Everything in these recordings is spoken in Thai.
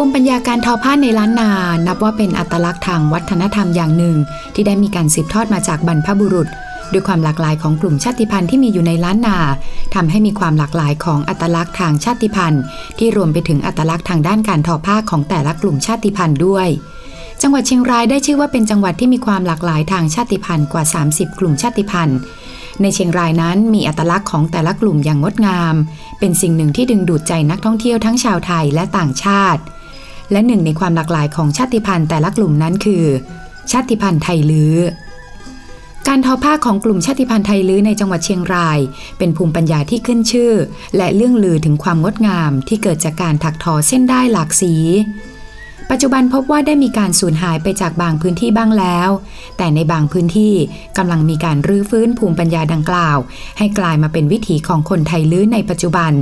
ภูมิปัญญาการทอผ้าในล้านนา นับว่าเป็นอัตลักษณ์ทางวัฒนธรรมอย่างหนึ่ง ที่ได้มีการสืบทอดมาจากบรรพบุรุษ ด้วยความหลากหลายของกลุ่มชาติพันธุ์ที่มีอยู่ในล้านนาทำให้มีความหลากหลายของอัตลักษณ์ทางชาติพันธุ์ ที่รวมไปถึงอัตลักษณ์ทางด้านการทอผ้าของแต่ละกลุ่มชาติพันธุ์ด้วย จังหวัดเชียงรายได้ชื่อว่าเป็นจังหวัดที่มีความหลากหลายทางชาติพันธุ์กว่า 30 กลุ่มชาติพันธุ์ในเชียงรายนั้นมีอัตลักษณ์ของแต่ละกลุ่มอย่างงดงาม เป็นสิ่งหนึ่งที่ดึงดูดใจนักท่องเที่ยวทั้งชาวไทยและต่างชาติ และหนึ่งในความหลากหลายของชาติพันธุ์แต่ละกลุ่มนั้นคือ ชาติพันธุ์ไทยลื้อ การทอผ้าของกลุ่มชาติพันธุ์ไทยลื้อในจังหวัดเชียงราย เป็นภูมิปัญญาที่ขึ้นชื่อ และเรื่องลือถึงความงดงามที่เกิดจากการถักทอเส้นได้หลากสี ปัจจุบันพบว่าได้มีการสูญหายไปจากบางพื้นที่บ้างแล้ว แต่ในบางพื้นที่กำลังมีการรื้อฟื้นภูมิปัญญาดังกล่าว ให้กลายมาเป็นวิถีของคนไทยลื้อในปัจจุบัน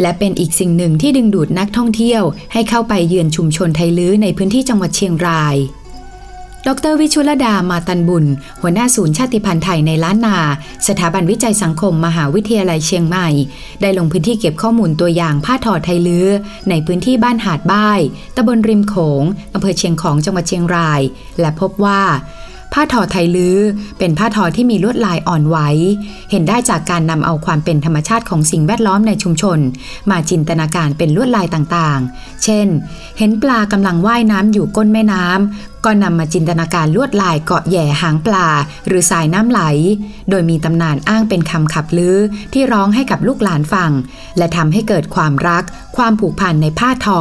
และเป็นอีกสิ่งหนึ่งที่ดึงดูดนักท่องเที่ยว ให้เข้าไปเยือนชุมชนไทลื้อในพื้นที่จังหวัดเชียงราย ดรวิชุลดามาตันบุญ หัวหน้าศูนย์ชาติพันธุ์ไทยในล้านนา สถาบันวิจัยสังคมมหาวิทยาลัยเชียงใหม่ ได้ลงพื้นที่เก็บข้อมูลตัวอย่างผ้าทอไทลื้อ ในพื้นที่บ้านหาดบ้ายตำบลริมโขงอำเภอเชียงของจังหวัดเชียงราย และพบว่า ผ้าทอไทยลื้อเป็นผ้าทอที่มีลวดลายอ่อนไหว เห็นได้จากการนำเอาความเป็นธรรมชาติของสิ่งแวดล้อมในชุมชน มาจินตนาการเป็นลวดลายต่างๆ เช่น เห็นปลากำลังว่ายน้ำอยู่ก้นแม่น้ำก็นำมาจินตนาการลวดลายเกาะแย่หางปลา หรือสายน้ำไหล โดยมีตำนานอ้างเป็นคำขับลือที่ร้องให้กับลูกหลานฟัง และทำให้เกิดความรัก ความผูกพันในผ้าทอ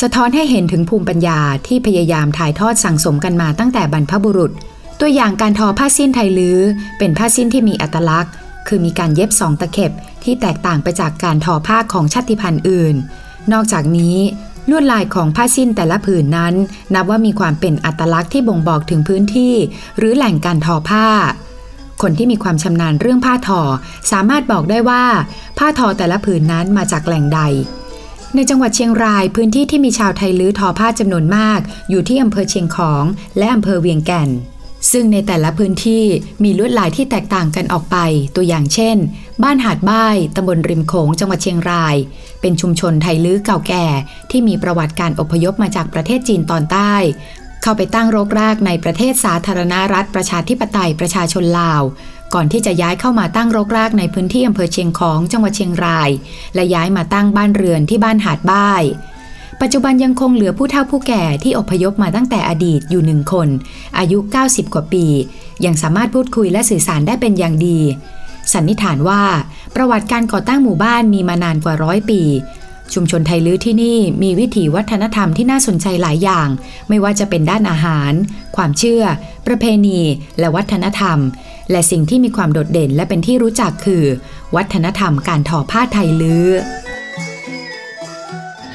สะท้อนให้เห็นถึงภูมิปัญญาที่พยายามถ่ายทอดสั่งสมกันมาตั้งแต่บรรพบุรุษ ตัวอย่างการทอผ้าสิ้นไทยลื้อ เป็นผ้าสิ้นที่มีอัตลักษณ์ คือมีการเย็บสองตะเข็บที่แตกต่างไปจากการทอผ้าของชาติพันธุ์อื่น นอกจากนี้ลวดลายของผ้าสิ้นแต่ละผืนนั้น นับว่ามีความเป็นอัตลักษณ์ที่บ่งบอกถึงพื้นที่ หรือแหล่งการทอผ้า คนที่มีความชำนาญเรื่องผ้าทอ สามารถบอกได้ว่า ผ้าทอแต่ละผืนนั้นมาจากแหล่งใด ในจังหวัดเชียงรายพื้นที่ที่มีชาวไทยลื้อทอผ้าจำนวนมาก อยู่ที่อำเภอเชียงของ และอำเภอเวียงแก่น ซึ่งในแต่ละพื้นที่มีลวดลายที่แตกต่างกันออกไป ตัวอย่างเช่น บ้านหาดบ้ายตำบลริมโขงจังหวัดเชียงราย เป็นชุมชนไทยลื้อเก่าแก่ ที่มีประวัติการอพยพมาจากประเทศจีนตอนใต้ เข้าไปตั้งรกรากในประเทศสาธารณรัฐประชาธิปไตยประชาชนลาว ก่อนที่จะย้ายเข้ามาตั้งรกรากในพื้นที่อำเภอเชียงของจังหวัดเชียงราย และย้ายมาตั้งบ้านเรือนที่บ้านหาดบ้ายปัจจุบันยังคงเหลือผู้เฒ่าผู้แก่ที่อพยพมาตั้งแต่อดีตอยู่หนึ่งคน อายุ 90 กว่าปี ยังสามารถพูดคุยและสื่อสารได้เป็นอย่างดี สันนิษฐานว่า ประวัติการก่อตั้งหมู่บ้านมีมานานกว่าร้อยปี ชุมชนไทยลื้อที่นี่มีวิถีวัฒนธรรมที่น่าสนใจหลายอย่าง ไม่ว่าจะเป็นด้านอาหาร ความเชื่อ ประเพณี และวัฒนธรรม และสิ่งที่มีความโดดเด่นและเป็นที่รู้จักคือ วัฒนธรรมการทอผ้าไทยลื้อ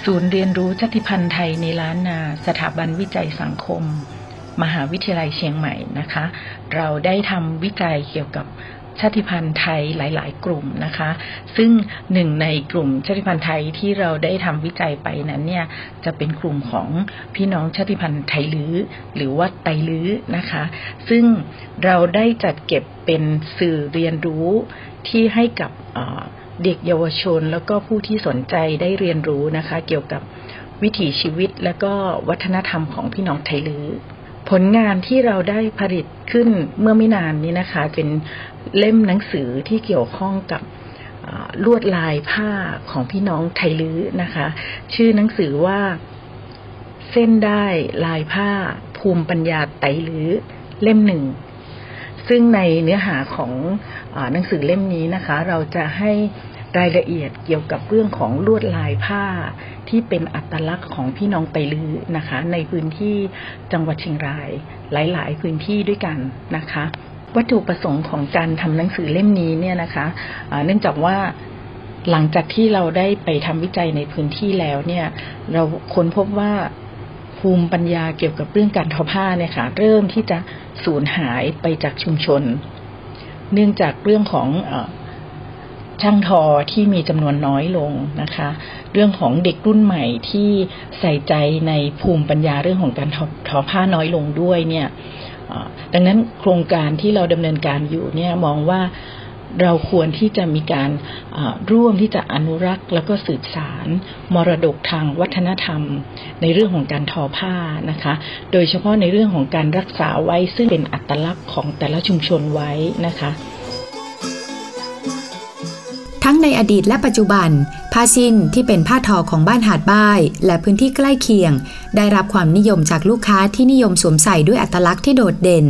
ศูนย์เรียนรู้ชาติพันธุ์ไทยในล้านนา สถาบันวิจัยสังคม มหาวิทยาลัยเชียงใหม่นะคะ เราได้ทำวิจัยเกี่ยวกับ ชาติพันธุ์ไทยหลาย ๆ กลุ่มนะคะ ซึ่งหนึ่งในกลุ่มชาติพันธุ์ไทยที่เราได้ทำวิจัยไปนั้นเนี่ยจะเป็นกลุ่มของพี่น้องชาติพันธุ์ไทยลื้อหรือว่าไตลื้อนะคะ ซึ่งเราได้จัดเก็บเป็นสื่อเรียนรู้ที่ให้กับเอ่อเด็กเยาวชน แล้วก็ผู้ที่สนใจได้เรียนรู้นะคะ เกี่ยวกับวิถีชีวิตและก็วัฒนธรรมของพี่น้องไทยลื้อผลงานที่เราได้ผลิตขึ้นเมื่อไม่นานนี้นะคะ เป็น เล่มหนังสือที่เกี่ยวข้องกับลวดลายผ้าของพี่น้องไทยลื้อนะคะ ชื่อหนังสือว่า เส้นได้ลายผ้า ภูมิปัญญาไตลื้อเล่มหนึ่ง ซึ่งในเนื้อหาของอหนังสือเล่มนี้นะคะ เราจะให้รายละเอียดเกี่ยวกับเรื่องของลวดลายผ้าที่เป็นอัตลักษณ์ของพี่น้องไตลือนะคะ ในพื้นที่จังหวัดเชียงราย หลาย ๆ พื้นที่ด้วยกันนะคะ วัตถุประสงค์ของการทำหนังสือเล่มนี้เนี่ยนะคะเนื่องจากว่าหลังจากที่เราได้ไปทำวิจัยในพื้นที่แล้วเนี่ย เราค้นพบว่าภูมิปัญญาเกี่ยวกับเรื่องการทอผ้าเนี่ยค่ะ เริ่มที่จะสูญหายไปจากชุมชน เนื่องจากเรื่องของช่างทอที่มีจำนวนน้อยลงนะคะ เรื่องของเด็กรุ่นใหม่ที่ใส่ใจในภูมิปัญญาเรื่องของการทอทอผ้าน้อยลงด้วยเนี่ย ดังนั้นโครงการที่เราดำเนินการอยู่เนี่ยมองว่าเราควรที่จะมีการร่วมที่จะอนุรักษ์แล้วก็สืบสาร มรดกทางวัฒนธรรม ในเรื่องของการทอผ้านะคะ โดยเฉพาะในเรื่องของการรักษาไว้ซึ่งเป็นอัตลักษณ์ของแต่ละชุมชนไว้นะคะ ทั้งในอดีตและปัจจุบัน ผ้าสิ้นที่เป็นผ้าทอของบ้านหาดบ้าย และพื้นที่ใกล้เคียง ได้รับความนิยมจากลูกค้าที่นิยมสวมใส่ด้วยอัตลักษณ์ที่โดดเด่น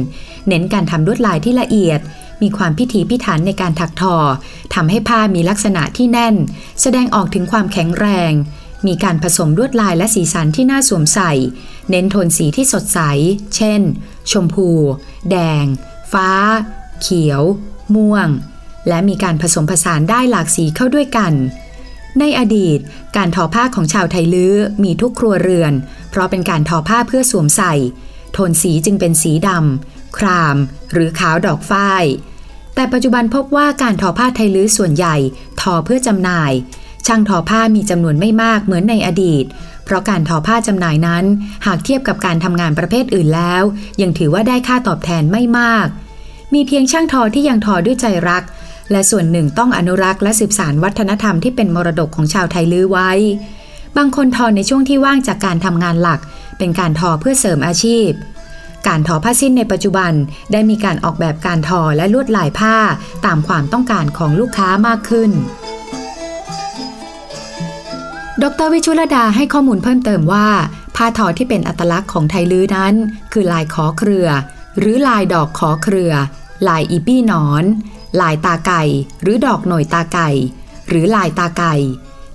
เน้นการทำลวดลายที่ละเอียด มีความพิถีพิถันในการถักทอทำให้ผ้ามีลักษณะที่แน่น แสดงออกถึงความแข็งแรง มีการผสมลวดลายและสีสันที่น่าสวมใส่ เน้นโทนสีที่สดใส เช่น ชมพู แดง ฟ้า เขียว ม่วง และมีการผสมผสานได้หลากสีเข้าด้วยกัน ในอดีต การทอผ้าของชาวไทยลื้อมีทุกครัวเรือน เพราะเป็นการทอผ้าเพื่อสวมใส่ โทนสีจึงเป็นสีดำคราม หรือขาวดอกฝ้าย แต่ปัจจุบันพบว่าการทอผ้าไทยลื้อส่วนใหญ่ทอเพื่อจำหน่าย ช่างทอผ้ามีจำนวนไม่มากเหมือนในอดีต เพราะการทอผ้าจำหน่ายนั้น หากเทียบกับการทำงานประเภทอื่นแล้ว ยังถือว่าได้ค่าตอบแทนไม่มาก มีเพียงช่างทอที่ยังทอด้วยใจรัก และส่วนหนึ่งต้องอนุรักษ์และสืบสานวัฒนธรรมที่เป็นมรดกของชาวไทยลื้อไว้ บางคนทอในช่วงที่ว่างจากการทำงานหลัก เป็นการทอเพื่อเสริมอาชีพ การทอผ้าสิ้นในปัจจุบันได้มีการออกแบบการทอและลวดลายผ้าตามความต้องการของลูกค้ามากขึ้นดรวิชุลดาให้ข้อมูลเพิ่มเติมว่า ผ้าทอที่เป็นอัตลักษณ์ของไทยลื้อนั้น คือลายขอเครือ หรือลายดอกขอเครือ ลายอีปี้นอน ลายตาไก่ หรือดอกหน่อยตาไก่ หรือลายตาไก่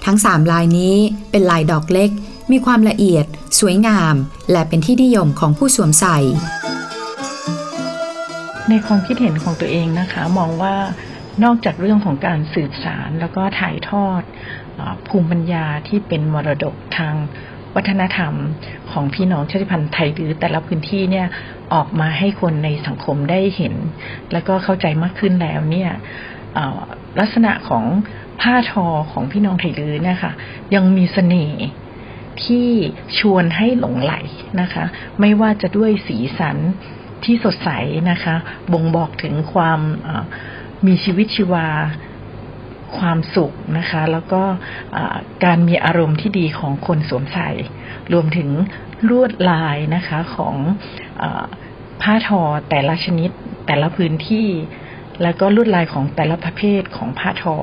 ทั้งสามลายนี้เป็นลายดอกเล็ก มีความละเอียด สวยงาม และเป็นที่นิยมของผู้สวมใส่ ในความคิดเห็นของตัวเองนะคะ มองว่านอกจากเรื่องของการสืบสารแล้วก็ถ่ายทอดภูมิปัญญาที่เป็นมรดกทาง วัฒนธรรมของพี่น้องชาติพันธุ์ไทยหรือแต่ละพื้นที่เนี่ยออกมาให้คนในสังคมได้เห็น แล้วก็เข้าใจมากขึ้นแล้วเนี่ยลักษณะของผ้าทอของพี่น้องไทยลือเนี่ยค่ะ ยังมีสเสน่ห์ที่ชวนให้หลงไหลนะคะ ไม่ว่าจะด้วยสีสันที่สดใสนะคะ บ่งบอกถึงความมีชีวิตชีวา ความสุขนะคะ แล้วก็การมีอารมณ์ที่ดีของคนสวมใส่ รวมถึงลวดลายนะคะของอผ้าทอแต่ละชนิด แต่ละพื้นที่ แล้วก็ลวดลายของแต่ละประเภทของผ้าทอ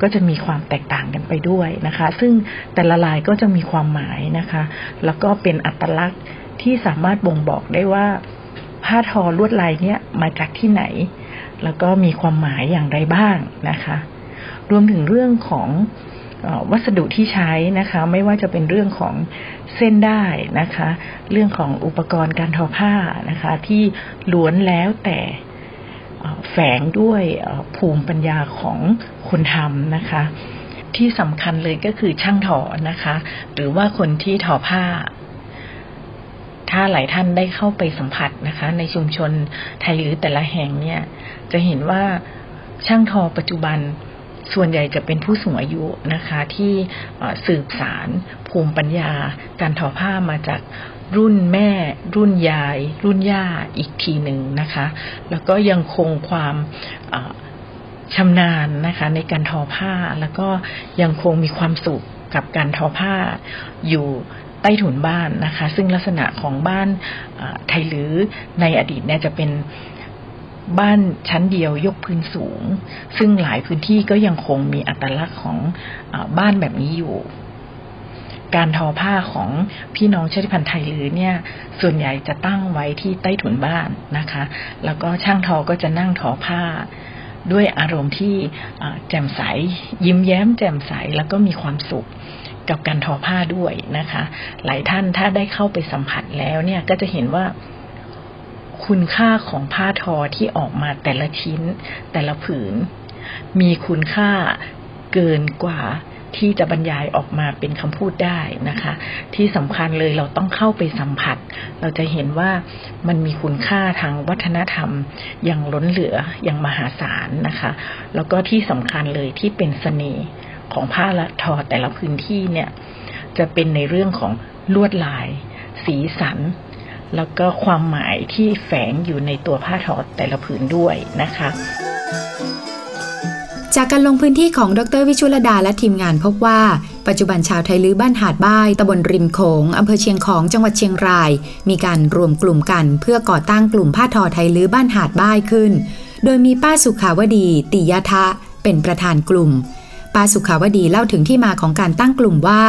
ก็จะมีความแตกต่างกันไปด้วยนะคะ ซึ่งแต่ละลายก็จะมีความหมายนะคะ แล้วก็เป็นอัตลักษณ์ที่สามารถบ่งบอกได้ว่า ผ้าทอลวดลายเนี้ยมาจากที่ไหน แล้วก็มีความหมายอย่างไรบ้างนะคะ รวมถึงเรื่องของวัสดุที่ใช้นะคะ ไม่ว่าจะเป็นเรื่องของเส้นได้นะคะ เรื่องของอุปกรณ์การทอผ้านะคะ ที่ล้วนแล้วแต่แฝงด้วยภูมิปัญญาของคนทำนะคะ ที่สำคัญเลยก็คือช่างทอนะคะ หรือว่าคนที่ทอผ้า ถ้าหลายท่านได้เข้าไปสัมผัสนะคะ ในชุมชนไทยหรือแต่ละแห่งเนี่ย จะเห็นว่าช่างทอปัจจุบัน ส่วนใหญ่จะเป็นผู้สูงอายุนะคะที่สืบสารภูมิปัญญา การทอผ้ามาจากรุ่นแม่ รุ่นยาย รุ่นย่าอีกทีหนึ่งนะคะ แล้วก็ยังคงความชำนาญนะคะ ในการทอผ้าแล้วก็ยังคงมีความสุขกับการทอผ้าอยู่ใต้ถุนบ้านนะคะ ซึ่งลักษณะของบ้านไทยหรือในอดีตเนี่ยจะเป็น บ้านชั้นเดียวยกพื้นสูง ซึ่งหลายพื้นที่ก็ยังคงมีอัตลักษณ์ของอบ้านแบบนี้อยู่ การทอผ้าของพี่น้องชาติพันธุ์ไทยลือเนี่ย ส่วนใหญ่จะตั้งไว้ที่ใต้ถุนบ้านนะคะ แล้วก็ช่างทอก็จะนั่งทอผ้าด้วยอารมณ์ที่แจ่มใส ยิ้มแย้มแจ่มใสแล้วก็มีความสุขกับการทอผ้าด้วยนะคะ หลายท่านถ้าได้เข้าไปสัมผัสแล้วเนี่ยก็จะเห็นว่า คุณค่าของผ้าทอที่ออกมาแต่ละชิ้น แต่ละผืน มีคุณค่าเกินกว่าที่จะบรรยายออกมาเป็นคำพูดได้นะคะ ที่สำคัญเลยเราต้องเข้าไปสัมผัส เราจะเห็นว่ามันมีคุณค่าทางวัฒนธรรมอย่างล้นเหลืออย่างมหาศาลนะคะ แล้วก็ที่สำคัญเลยที่เป็นเสน่ห์ของผ้าละทอแต่ละพื้นที่เนี่ย จะเป็นในเรื่องของลวดลาย สีสัน แล้วก็ความหมายที่แฝงอยู่ในตัวผ้าทอแต่ละผืนด้วยนะคะ จากการลงพื้นที่ของดรวิชุลดาและทีมงานพบว่า ปัจจุบันชาวไทยลื้อบ้านหาดบ้ายตำบลริมโขงอำเภอเชียงของจังหวัดเชียงราย มีการรวมกลุ่มกันเพื่อก่อตั้งกลุ่มผ้าทอไทยลื้อบ้านหาดบ้ายขึ้น โดยมีป้าสุขาวดี ติยทะ เป็นประธานกลุ่มป้าสุขาวดีเล่าถึงที่มาของการตั้งกลุ่มว่า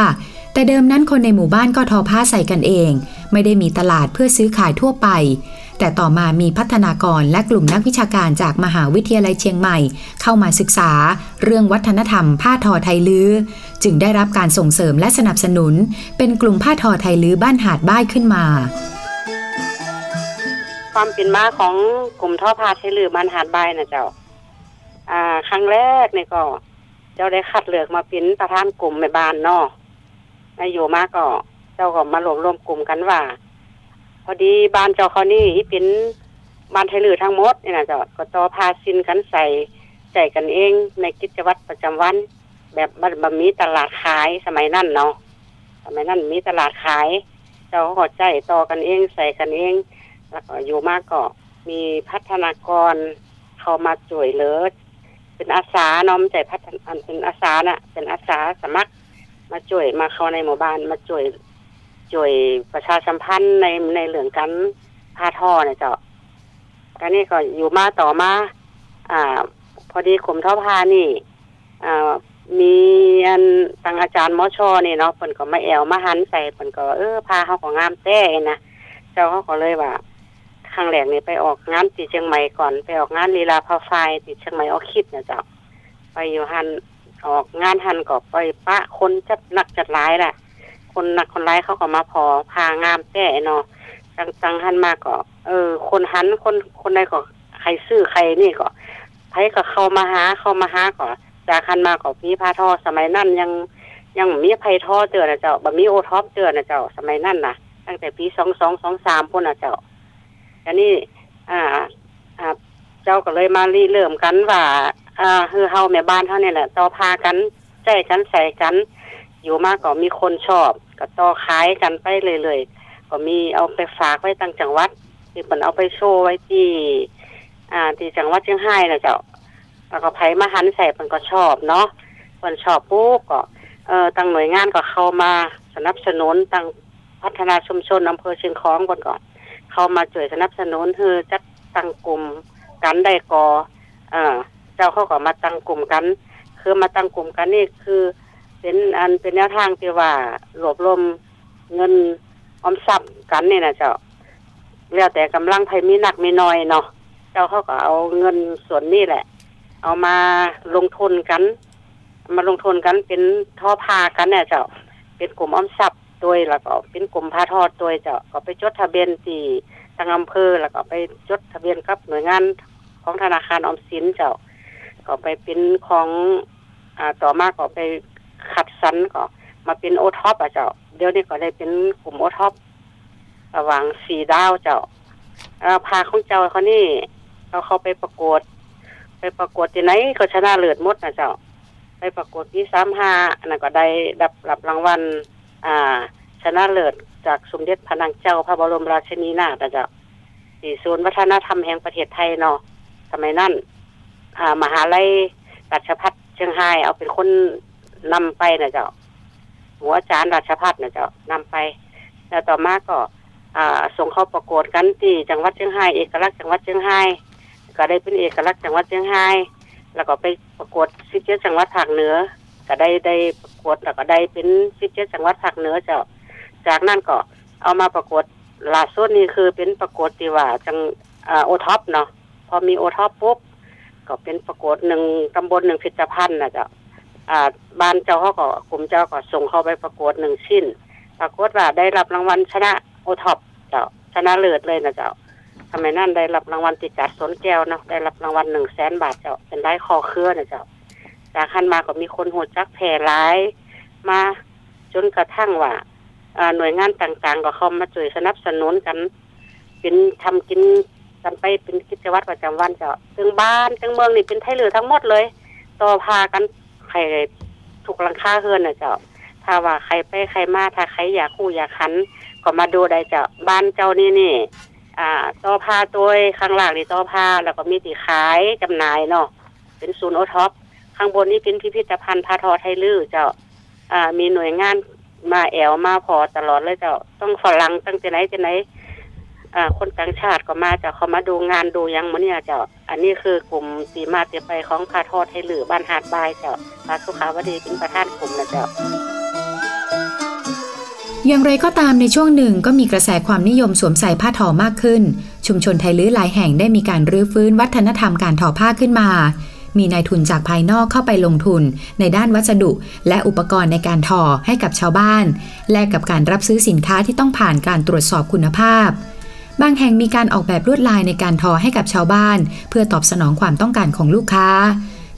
แต่เดิมนั้นคนในหมู่บ้านก็ทอผ้าใส่กันเอง ไม่ได้มีตลาดเพื่อซื้อขายทั่วไป แต่ต่อมามีพัฒนากรและกลุ่มนักวิชาการจากมหาวิทยาลัยเชียงใหม่ เข้ามาศึกษา เรื่องวัฒนธรรมผ้าทอไทยลื้อ จึงได้รับการส่งเสริมและสนับสนุน เป็นกลุ่มผ้าทอไทยลื้อบ้านหาดบ้ายขึ้นมา ความเป็นมาของกลุ่มท่อพาใช้ลือบ้านหาดบายนะเจ้าอ่าครั้งแรกนี่ก็เจ้าได้คัดเลือกมาเป็นประธานกลุ่มในบ้านเนาะ นายอยู่มาก็ เจ้าก็มารวมรวมกลุ่มกันว่า พอดีบ้านเจ้าเขานี่เป็นบ้านไทยลือทั้งหมดนี่นะเจ้าก็ต่อพาสินกันใส่ใจกันเองในกิจวัตรประจำวัน แบบบัดบมีตลาดขายสมัยนั้นเนาะสมัยนั้นมีตลาดขาย เจ้าก็ใจต่อกันเอง ใส่กันเอง แล้วก็อยู่มากก็มีพัฒนากรเข้ามาช่วยเหลือเป็นอาสาน้อมใจพัฒนอันเป็นอาสาน่ะ เป็นอาสาสมัคร มาช่วยมาเข้าในหมู่บ้านมาช่วยช่วยประชาสัมพันธ์ในในเรื่องการพาท่อเนี่ยเจ้าการนี้ก็อยู่มาต่อมาอ่า พอดีกลุ่มท่อพานี่ อ่ามีอันทางอาจารย์มอชอนี่เนาะเพิ่นก็มาแอวมาหันใส่เพิ่นก็เออพาเขาก็งามแต้นะเจ้าเขาก็เลยว่าครั้งแรกนี่ไปออกงานที่เชียงใหม่ก่อนไปออกงานลีลาพาไฟที่เชียงใหม่ออกคิดนะเจ้าไปอยู่หัน ออกงานหันก็ไปปะคนจัดหนักจัดร้ายแหละคนหนักคนร้ายเขาก็มาพอพางามแต้เนาะจังจังหันมาก็เออ คนหันคนคนใดก็ใครซื้อใครนี่ก็ไผก็เข้ามาหาเข้ามาหาก็จากหันมาก็มีพาทอสมัยนั้นยังยังมีไผทอเจอนะเจ้าบ่มีโอท็อปเจอนะเจ้าสมัยนั้นน่ะ ตั้งแต่ปีสองสองสองสามพุ่นนะเจ้าอันนี้ อ่าอ่าเจ้าก็เลยมารีเริ่มกันว่า อ่าคือเฮาแม่บ้านเฮาเนี่ยแหละ ต่อพากันใจกันใส่กัน อยู่มากก็มีคนชอบ ก็ต่อขายกันไปเรื่อยๆก็มีเอาไปฝากไว้ตั้งจังหวัดที่เพิ่นเอาไปโชว์ไว้ที่ อ่า ที่จังหวัดเชียงรายน่ะเจ้าแล้วก็ไผมาหันใส่เพิ่นก็ชอบเนาะเพิ่นชอบปุ๊บก็เอ่อตั้งหน่วยงานก็เข้ามาสนับสนุนตั้งพัฒนาชุมชนอำเภอเชียงของก่อนก่อนเข้ามาช่วยสนับสนุนคือจัดตั้งกลุ่มกันได้กอเอ่อ เจ้าเขาก็มาตั้งกลุ่มกัน คือมาตั้งกลุ่มกันนี่คือ เป็นอันเป็นแนวทางที่ว่ารวบรวมเงินออมทรัพย์กันนี่นะเจ้าแล้วแต่กำลังไผมีหนักมีน้อยเนาะเจ้าเขาก็เอาเงินส่วนนี้แหละ เอามาลงทุนกัน มาลงทุนกันเป็นท่อพากันเนี่ยเจ้าเป็นกลุ่มออมทรัพย์โดยแล้วก็เป็นกลุ่มพาทอดโดยเจ้าก็ไปจดทะเบียนที่ทางอำเภอแล้วก็ไปจดทะเบียนกับหน่วยงานของธนาคารออมสินเจ้า ก็ไปเป็นของอ่าต่อมาก็ไปขัดสรรก็ มาเป็นโอท็อปอะเจ้า เดี๋ยวนี้ก็ได้เป็นกลุ่มโอท็อประหว่างสี่ดาวเจ้าเอ่อพาของเจ้าเขานี่เราเขาไปประกวด ไปประกวดที่ไหนก็ชนะเลิศหมดนะเจ้า ไปประกวดที่สามห้านนั้นก็ได้รับรับรางวัลอ่า ชนะเลิศจากสมเด็จพระนางเจ้าพระบรมราชินีนาถนะเจ้าที่ศูนย์วัฒนธรรมแห่งประเทศไทยเนาะสมัยนั้น มหาลัยราชพัฒเชียงรายเอาเป็นคนนำไปนะเจ้าหัวอาจารย์ราชพัฒนะเจ้านำไป แล้วต่อมาก็อ่าส่งเข้าประกวดกันที่จังหวัดเชียงรายเอกลักษณ์จังหวัดเชียงรายก็ได้เป็นเอกลักษณ์จังหวัดเชียงรายแล้วก็ไปประกวดซิเจจังหวัดภาคเหนือ ก็ได้ได้ประกวดแล้วก็ได้เป็นซิเจจังหวัดภาคเหนือเจ้าจากนั้นก็เอามาประกวดล่าสุดนี่คือเป็นประกวดที่ว่าจังอ่าโอท็อปเนาะพอมีโอท็อปปุ๊บ ก็เป็นประกวดหนึ่งตำบลหนึ่งพิพิธภัณฑ์นะเจ้าอ่าบ้านเจ้าเขาก็กลุ่มเจ้าก็ส่งเข้าไปประกวดหนึ่งชิ้น ปรากฏว่าได้รับรางวัลชนะโอท็อปเจ้าชนะเลิศเลยนะเจ้าทำไมนั่นได้รับรางวัลติดจัดสนแก้วเนาะได้รับรางวัลหนึ่งแสนบาทเจ้าเป็นได้คอเครือนะเจ้าจากคันมาก็มีคนโหดจักแผ่ร้ายมาจนกระทั่งว่าหน่วยงานต่างๆ ก็เข้ามาช่วยสนับสนุนกันเป็นทำกิน กันไปเป็นกิจวัตรประจำวันเจ้าถึงบ้านถึงเมืองนี่เป็นไทยเหลือทั้งหมดเลย ต่อพากันใครถูกลังค่าเฮือนน่ะเจ้า ถ้าว่าใครไปใครมาถ้าใครอยากคู่อยากขัน ก็มาดูได้เจ้าบ้านเจ้านี่นี่ อ่า ต่อผ้าตัวข้างล่างนี่ต่อผ้าแล้วก็มีตีขายจำหน่ายเนาะเป็นศูนย์โอท็อปข้างบนนี่เป็นพิพิธภัณฑ์พาทอไทยลื้อเจ้า อ่า มีหน่วยงานมาแอวมาพอตลอดเลยเจ้า ต้องฝรั่งตั้งแต่ไหนแต่ไหน คนต่างชาติก็มาจ้าเขามาดูงานดูยังมื้อเนี่ยเจ้าอันนี้คือกลุ่มตีมาเตียไปของพาทอไทยลื้อบ้านหาดบายเจ้าพาสุขาวดีเป็นประธานกลุ่มนะเจ้าอย่างไรก็ตามในช่วงหนึ่งก็มีกระแสความนิยมสวมใส่ผ้าทอมากขึ้น ชุมชนไทยลื้อหลายแห่งได้มีการรื้อฟื้นวัฒนธรรมการทอผ้าขึ้นมา มีนายทุนจากภายนอกเข้าไปลงทุน ในด้านวัสดุ และอุปกรณ์ในการทอให้กับชาวบ้าน แลกกับการรับซื้อสินค้าที่ต้องผ่านการตรวจสอบคุณภาพ บางแห่งมีการออกแบบลวดลายในการทอให้กับชาวบ้าน เพื่อตอบสนองความต้องการของลูกค้า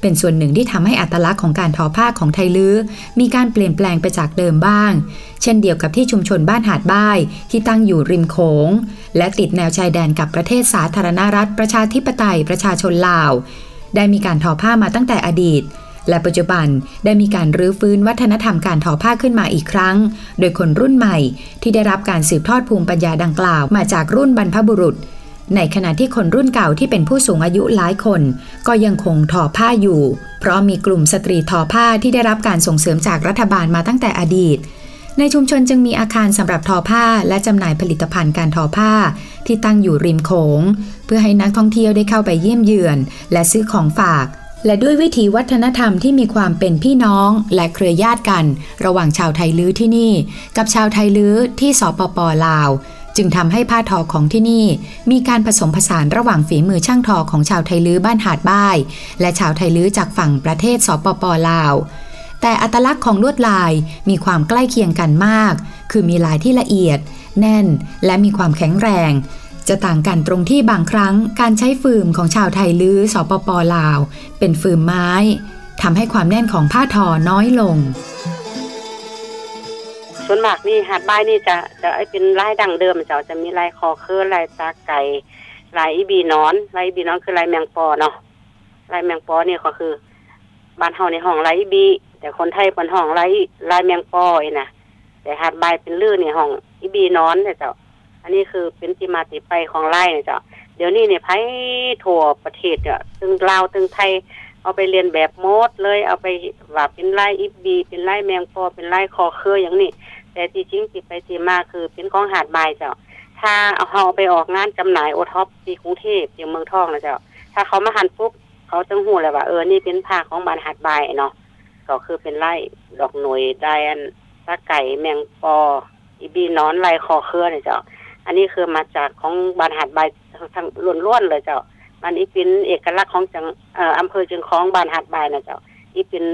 เป็นส่วนหนึ่งที่ทำให้อัตลักษณ์ของการทอผ้าของไทยลื้อมีการเปลี่ยนแปลงไปจากเดิมบ้าง เช่นเดียวกับที่ชุมชนบ้านหาดบ้ายที่ตั้งอยู่ริมโขง และติดแนวชายแดนกับประเทศสาธารณรัฐ ประชาธิปไตยประชาชนลาว ได้มีการทอผ้ามาตั้งแต่อดีต และปัจจุบันได้มีการรื้อฟื้นวัฒนธรรมการทอผ้าขึ้นมาอีกครั้ง โดยคนรุ่นใหม่ที่ได้รับการสืบทอดภูมิปัญญาดังกล่าวมาจากรุ่นบรรพบุรุษ ในขณะที่คนรุ่นเก่าที่เป็นผู้สูงอายุหลายคน ก็ยังคงทอผ้าอยู่ เพราะมีกลุ่มสตรีทอผ้าที่ได้รับการส่งเสริมจากรัฐบาลมาตั้งแต่อดีตในชุมชนจึงมีอาคารสำหรับทอผ้าและจำหน่ายผลิตภัณฑ์การทอผ้า ที่ตั้งอยู่ริมโขง เพื่อให้นักท่องเที่ยวได้เข้าไปเยี่ยมเยือน และซื้อของฝาก และด้วยวิถีวัฒนธรรมที่มีความเป็นพี่น้องและเครือญาติกัน ระหว่างชาวไทยลื้อที่นี่ กับชาวไทยลื้อที่สปปลาว จึงทำให้ผ้าทอของที่นี่ มีการผสมผสานระหว่างฝีมือช่างทอของชาวไทยลื้อบ้านหาดบ้าย และชาวไทยลื้อจากฝั่งประเทศสปปลาวแต่อัตลักษณ์ของลวดลายมีความใกล้เคียงกันมาก คือมีลายที่ละเอียด แน่น และมีความแข็งแรง จะต่างกันตรงที่บางครั้งการใช้ฟืมของชาวไทยลื้อสปปลาว เป็นฟืมไม้ทำให้ความแน่นของผ้าทอน้อยลง ส่วนมากนี่หาดบ้ายนี่จะจะไอเป็นลายดังเดิมเจ้าจะมีลายคอเครือลายตาไก่ลายอีบีนอนลายอีบีนอนคือลายแมงปอเนาะลายแมงปอเนี่ยก็คือบ้านเฮาในห้องลายอีบี แต่คนไทยเป็นห้องลายลายแมงปอไอ้นะแต่หาดบ้ายเป็นลื่นในห้องอีบีนอนเนี่ยเจ้า อันนี้คือเป็นที่มาที่ไปของลายเนี่ยเจ้าเดี๋ยวนี้เนี่ยไผทั่วประเทศเนี่ยตึงลาวตึงไทย เอาไปเรียนแบบโมดเลยเอาไปว่าเป็นลายอีบีเป็นลายแมงปอเป็นลายคอเคืออย่างนี้แต่ตีจริงที่ไปที่มาคือเป็นของหาดใบเจ้าถ้าเอาเาไปออกงานจำหน่ายโอท็อปที่กรุงเทพที่างเมืองทองนะเจ้าถ้าเขามาหันปุ๊บเขาจึงหูเลยว่าเออนี่เป็นผ้าของบ้านหาดใบเนาะก็คือเป็นไล่ดอกหน่วยไดอันตะไก่แมงปออีบีนอนลายคอเครือเนี่ยเจ้า อันนี้คือมาจากของบานหาดใบทางล้วนๆเลยเจ้าอันนี้เป็นเอกลักษณ์ของจังออำเภอจึงคลองบานหาดใบนะเจ้าอีเป็น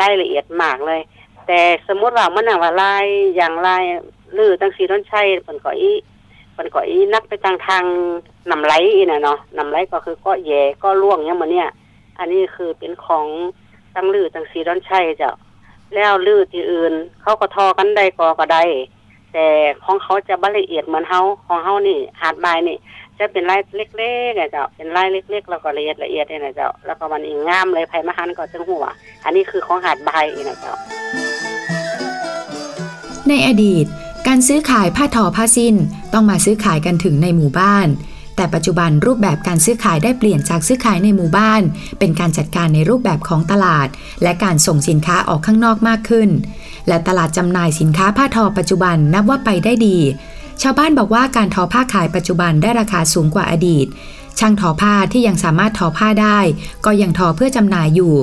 รายละเอียดมากเลย แต่สมมติว่ามันน่ะว่าลายอย่างลายลือตั้งสีต้นชัยเพิ่นก็อีเพิ่นก็อีนักไปทางทางนำไหลอีน่ะเนาะนำไหลก็คือก็แย่ก็ล่วงเนี่ยมันเนี่ย อันนี้คือเป็นของตั้งลือตั้งสีต้นชัยเจ้าแล้วลือที่อื่น เขาก็ทอกันได้ก็ก็ได้ แต่ของเขาจะบละเอียดเหมือนเฮาของเฮานี่หาดบายนี่ จะเป็นลายเล็กๆอะเจ้าเป็นลายเล็ก ๆ แล้วก็ละเอียดละเอียดเนี่ยนะเจ้าแล้วก็มันอีกงามเลยไผมาหันก็จึงหัวอันนี้คือของหาดบายอีกนะเจ้าในอดีต การซื้อขายผ้าทอผ้าสิ้นต้องมาซื้อขายกันถึงในหมู่บ้าน แต่ปัจจุบันรูปแบบการซื้อขายได้เปลี่ยนจากซื้อขายในหมู่บ้าน เป็นการจัดการในรูปแบบของตลาด และการส่งสินค้าออกข้างนอกมากขึ้น และตลาดจำหน่ายสินค้าผ้าทอปัจจุบันนับว่าไปได้ดี ชาวบ้านบอกว่าการทอผ้าขายปัจจุบันได้ราคาสูงกว่าอดีต ช่างทอผ้าที่ยังสามารถทอผ้าได้ ก็ยังทอเพื่อจำหน่ายอยู่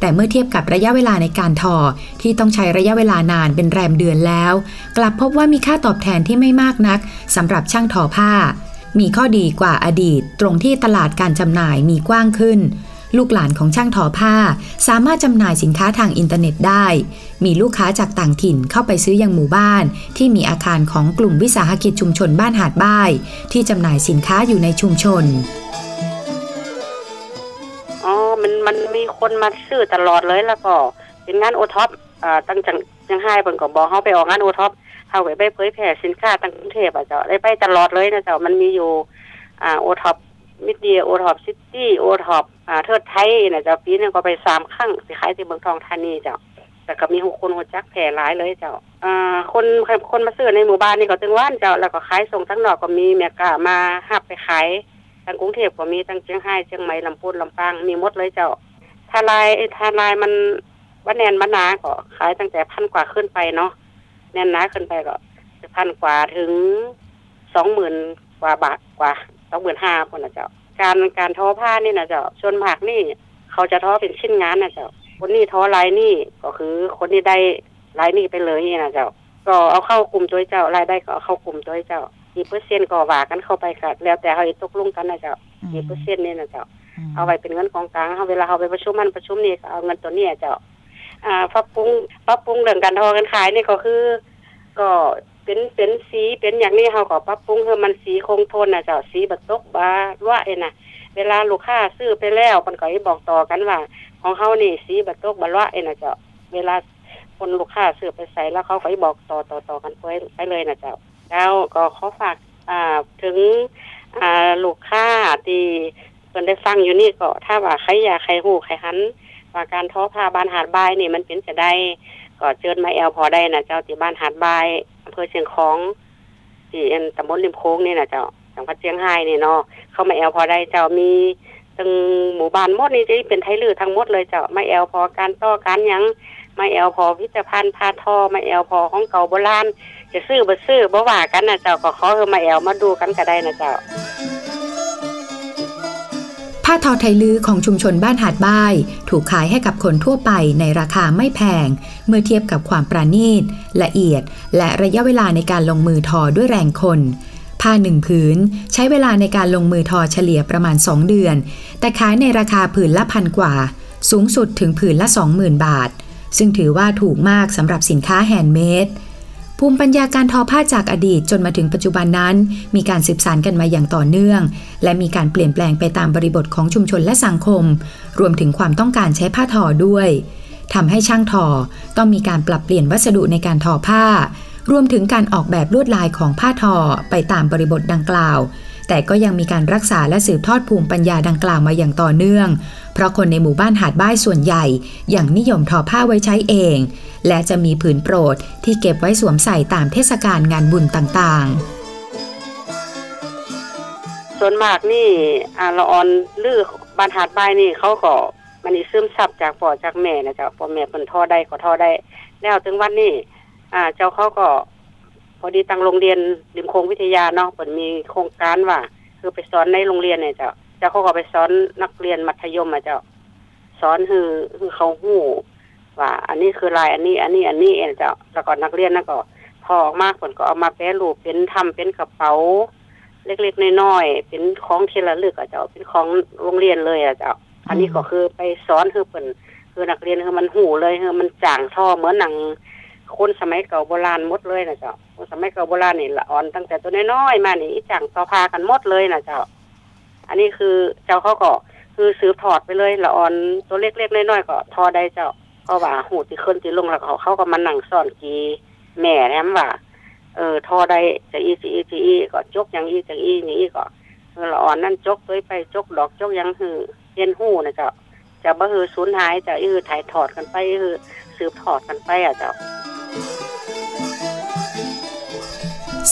แต่เมื่อเทียบกับระยะเวลาในการทอที่ต้องใช้ระยะเวลานานเป็นแรมเดือนแล้ว กลับพบว่ามีค่าตอบแทนที่ไม่มากนักสำหรับช่างทอผ้ามีข้อดีกว่าอดีตตรงที่ตลาดการจำหน่ายมีกว้างขึ้น ลูกหลานของช่างทอผ้า สามารถจำหน่ายสินค้าทางอินเทอร์เน็ตได้ มีลูกค้าจากต่างถิ่นเข้าไปซื้อยังหมู่บ้าน ที่มีอาคารของกลุ่มวิสาหกิจชุมชนบ้านหาดบ้าย ที่จำหน่ายสินค้าอยู่ในชุมชนอ๋อมันมันมีคนมาซื้อตลอดเลยแล้วก็เป็นงานโอท็อปอ่าตั้งจังจังไห้เพิ่นก็บอกเฮาไปออกงานโอท็อปเฮาก็ไปเผยแพร่สินค้าตั้งกรุงเทพอะเจ้าได้ไปตลอดเลยนะเจ้ามันมีอยู่อ่าโอท็อป มิดเดียโอท็อปซิตี้โอท็อปอ่าเทิดไทยนะเจ้าปีหนึงก็ไปสามครั้งสิขายที่เมืองทองธานีเจ้าแต่ก็มีหกคนหัวจักแผ่หลายเลยเจ้าอ่าคนคนมาซื้อในหมู่บ้านนี่ก็ตึงว่านเจ้าแล้วก็ขายส่งทั้งนอกก็มีแม่กามาหับไปขายทางกรุงเทพก็มีทั้งเชียงรายเชียงใหม่ลำพูนลำปางมีหมดเลยเจ้าทาลายทาลายมันวันแนนมันหนาก็ขายตั้งแต่พันกว่าขึ้นไปเนาะแนนหนาขึ้นไปก็พันกว่าถึงสองหมื่นกว่าบาทกว่า สองหมื่นห้าคนนะเจ้า การการทอผ้านี่นะเจ้าส่วนมากนี่เขาจะทอเป็นชิ้นงานนะเจ้า คนนี้ท้อลายนี่ก็คือคนที่ได้รายนี่ไปเลยนี่นะเจ้า ก็เอาเข้ากลุ่มตัวเจ้ารายได้ก็เอาเข้ากลุ่มตัวเจ้ากี่เปอร์เซ็นต์ก็ว่ากันเข้าไปค่ะแล้วแต่เขาจะตกลงกันนะเจ้ากี่เปอร์เซ็นต์นี่นะเจ้าเอาไว้เป็นเงินของกลางเขาเวลาเขาไปประชุมมันประชุมนี่ก็เอาเงินตัวเนี้เจ้าอ่าปรับปรุงปรับปรุงเรื่องการทอกันขายนี่ก็คือ ก็ เป็นเป็นสีเป็นอย่างนี้เขาก็ปรับปรุงให้มันสีคงทนนะเจ้าสีบัดตกบาว่าเอ็นะเวลาลูกค้าซื้อไปแล้วมันก็ให้บอกต่อกันว่า ของเขานี่สีบัดตกบาว่าเอ็นะเจ้าเวลาคนลูกค้าซื้อไปใส่แล้วเขาก็ให้บอกต่อต่อต่อกันไปไปเลยนะเจ้าแล้วก็ขอฝากอ่าถึงอ่าลูกค้าที่เพิ่นได้ฟังอยู่นี่ก็ถ้าว่าใครอยากใครหูใครหันว่าการท้อผ้าบานหาดบายนี่มันเป็นจะได้ ก็เจิญมาแอลพอได้นะเจ้าที่บ้านหาดบายอำเภอเชียงของที่อันตำบลริมโค้งนี่นะเจ้าจังหวัดเชียงรายนี่เนาะเข้ามาแอลพอได้เจ้ามีทั้งหมู่บ้านหมดนี่จะเป็นไทยลือทั้งหมดเลยเจ้ามาแอลพอการต่อการยังมาแอลพอพิพิธภัณฑ์พาทอมาแอลพอของเก่าโบราณจะซื้อบ่ซื้อบ่ว่ากันนะเจ้าก็ขอเออมาแอลมาดูกันก็ได้นะเจ้า ผ้าทอไทยลื้อของชุมชนบ้านหาดบ้าย ถูกขายให้กับคนทั่วไปในราคาไม่แพง เมื่อเทียบกับความประณีต ละเอียด และระยะเวลาในการลงมือทอด้วยแรงคนผ้าหนึ่งผืน ใช้เวลาในการลงมือทอเฉลี่ยประมาณ 2 เดือน แต่ขายในราคาผืนละพันกว่า สูงสุดถึงผืนละ 20,000 บาท ซึ่งถือว่าถูกมากสำหรับสินค้า handmade ภูมิปัญญาการทอผ้าจากอดีตจนมาถึงปัจจุบันนั้น มีการสืบสานกันมาอย่างต่อเนื่อง และมีการเปลี่ยนแปลงไปตามบริบทของชุมชนและสังคม รวมถึงความต้องการใช้ผ้าทอด้วยทำให้ช่างทอต้องมีการปรับเปลี่ยนวัสดุในการทอผ้า รวมถึงการออกแบบลวดลายของผ้าทอไปตามบริบทดังกล่าว แต่ก็ยังมีการรักษาและสืบทอดภูมิปัญญาดังกล่าวมาอย่างต่อเนื่อง เพราะคนในหมู่บ้านหาดบ้ายส่วนใหญ่ยังนิยมทอผ้าไว้ใช้เอง และจะมีผืนโปรดที่เก็บไว้สวมใส่ตามเทศกาลงานบุญต่างๆส่วนมากนี่อาละออนลือบ้านหาดบนี่เขาก็มันนี่ซึมซับจากพ่อจากแม่นะจ้าพ่อแม่เพิ่นท่อได้ก็ท่อได้ แล้วถึงวันนี้อ่า เจ้าเขาก็ พอดีตังโรงเรียนริมโคงวิทยาเนาะเปิดมีโครงการว่า คือไปสอนในโรงเรียนเนี่ยเจ้าเจ้าเขาก็ไปสอนนักเรียนมัธยมอะเจ้าสอนคือคือเขาหู้ว่า อันนี้คือลายอันนี้ อันนี้อันนี้เองเจ้าแล้วก็นักเรียนนั่นก็พอออกมาผลก็เอามาแปรรูปเป็นทำเป็นกระเป๋า เล็กๆน้อยๆเป็นของเที่ระลึกอะเจ้าเป็นของโรงเรียนเลยอะเจ้าอันนี้ก็คือไปสอนคือเปิ่นคือนักเรียนคือมันหูเลยคือมันจ่างท่อเหมือนหนังคนสมัยเก่าโบราณมดเลยนะเจ้า สมัยเก่าโบราณนี่ละอ่อนตั้งแต่ตัวน้อยๆมานี่จ่งต่อพากันหมดเลยนะเจ้า อันนี้คือเจ้าเขาก็คือสืบทอดไปเลยละอ่อนตัวเล็กๆน้อยๆก็ทอได้เจ้าเพราะว่าหูที่ขึ้นที่ลงแล้วเขาเขาก็มานั่งสอนกีแม่แถมว่า เออทอได้จะอีจะอีจะอีก็จกอย่างอีจะอีอย่างอีก็เออละอ่อนนั่นจกด้วไปจกดอกจกยังคือเรียนหูนะเจ้าจะบ่คือสูญหายจะอือถ่ายถอดกันไปคือสืบทอดกันไปอะเจ้า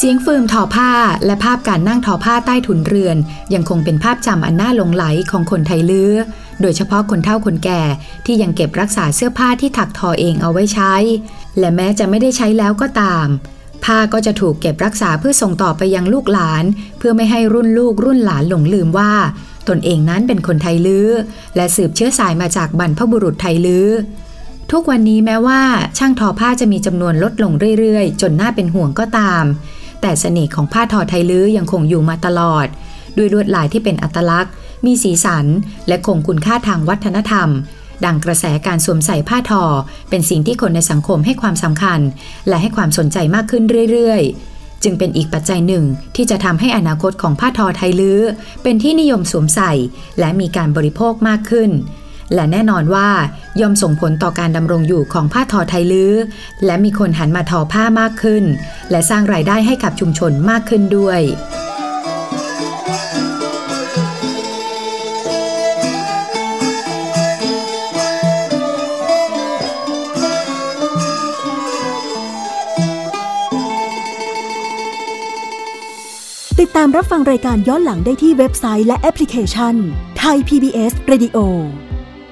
เสียงฟืมทอผ้าและภาพการนั่งทอผ้าใต้ถุนเรือน ยังคงเป็นภาพจำอันน่าหลงไหลของคนไทยลื้อ โดยเฉพาะคนเฒ่าคนแก่ที่ยังเก็บรักษาเสื้อผ้าที่ถักทอเองเอาไว้ใช้ และแม้จะไม่ได้ใช้แล้วก็ตาม ผ้าก็จะถูกเก็บรักษาเพื่อส่งต่อไปยังลูกหลาน เพื่อไม่ให้รุ่นลูกรุ่นหลานหลงลืมว่า ตนเองนั้นเป็นคนไทยลื้อ และสืบเชื้อสายมาจากบรรพบุรุษไทยลื้อทุกวันนี้แม้ว่าช่างทอผ้าจะมีจำนวนลดลงเรื่อยๆ จนน่าเป็นห่วงก็ตาม แต่เสน่ห์ของผ้าทอไทยลื้อยังคงอยู่มาตลอด ด้วยลวดลายที่เป็นอัตลักษณ์ มีสีสัน และคงคุณค่าทางวัฒนธรรม ดังกระแสการสวมใส่ผ้าทอ เป็นสิ่งที่คนในสังคมให้ความสำคัญ และให้ความสนใจมากขึ้นเรื่อยๆจึงเป็นอีกปัจจัยหนึ่งที่จะทำให้อนาคตของผ้าทอไทยลื้อ เป็นที่นิยมสวมใส่ และมีการบริโภคมากขึ้น และแน่นอนว่าย่อมส่งผลต่อการดำรงอยู่ของผ้าทอไทยลื้อ และมีคนหันมาทอผ้ามากขึ้น และสร้างรายได้ให้กับชุมชนมากขึ้นด้วยติดตามรับฟังรายการย้อนหลังได้ที่เว็บไซต์และแอปพลิเคชันไทย PBS Radio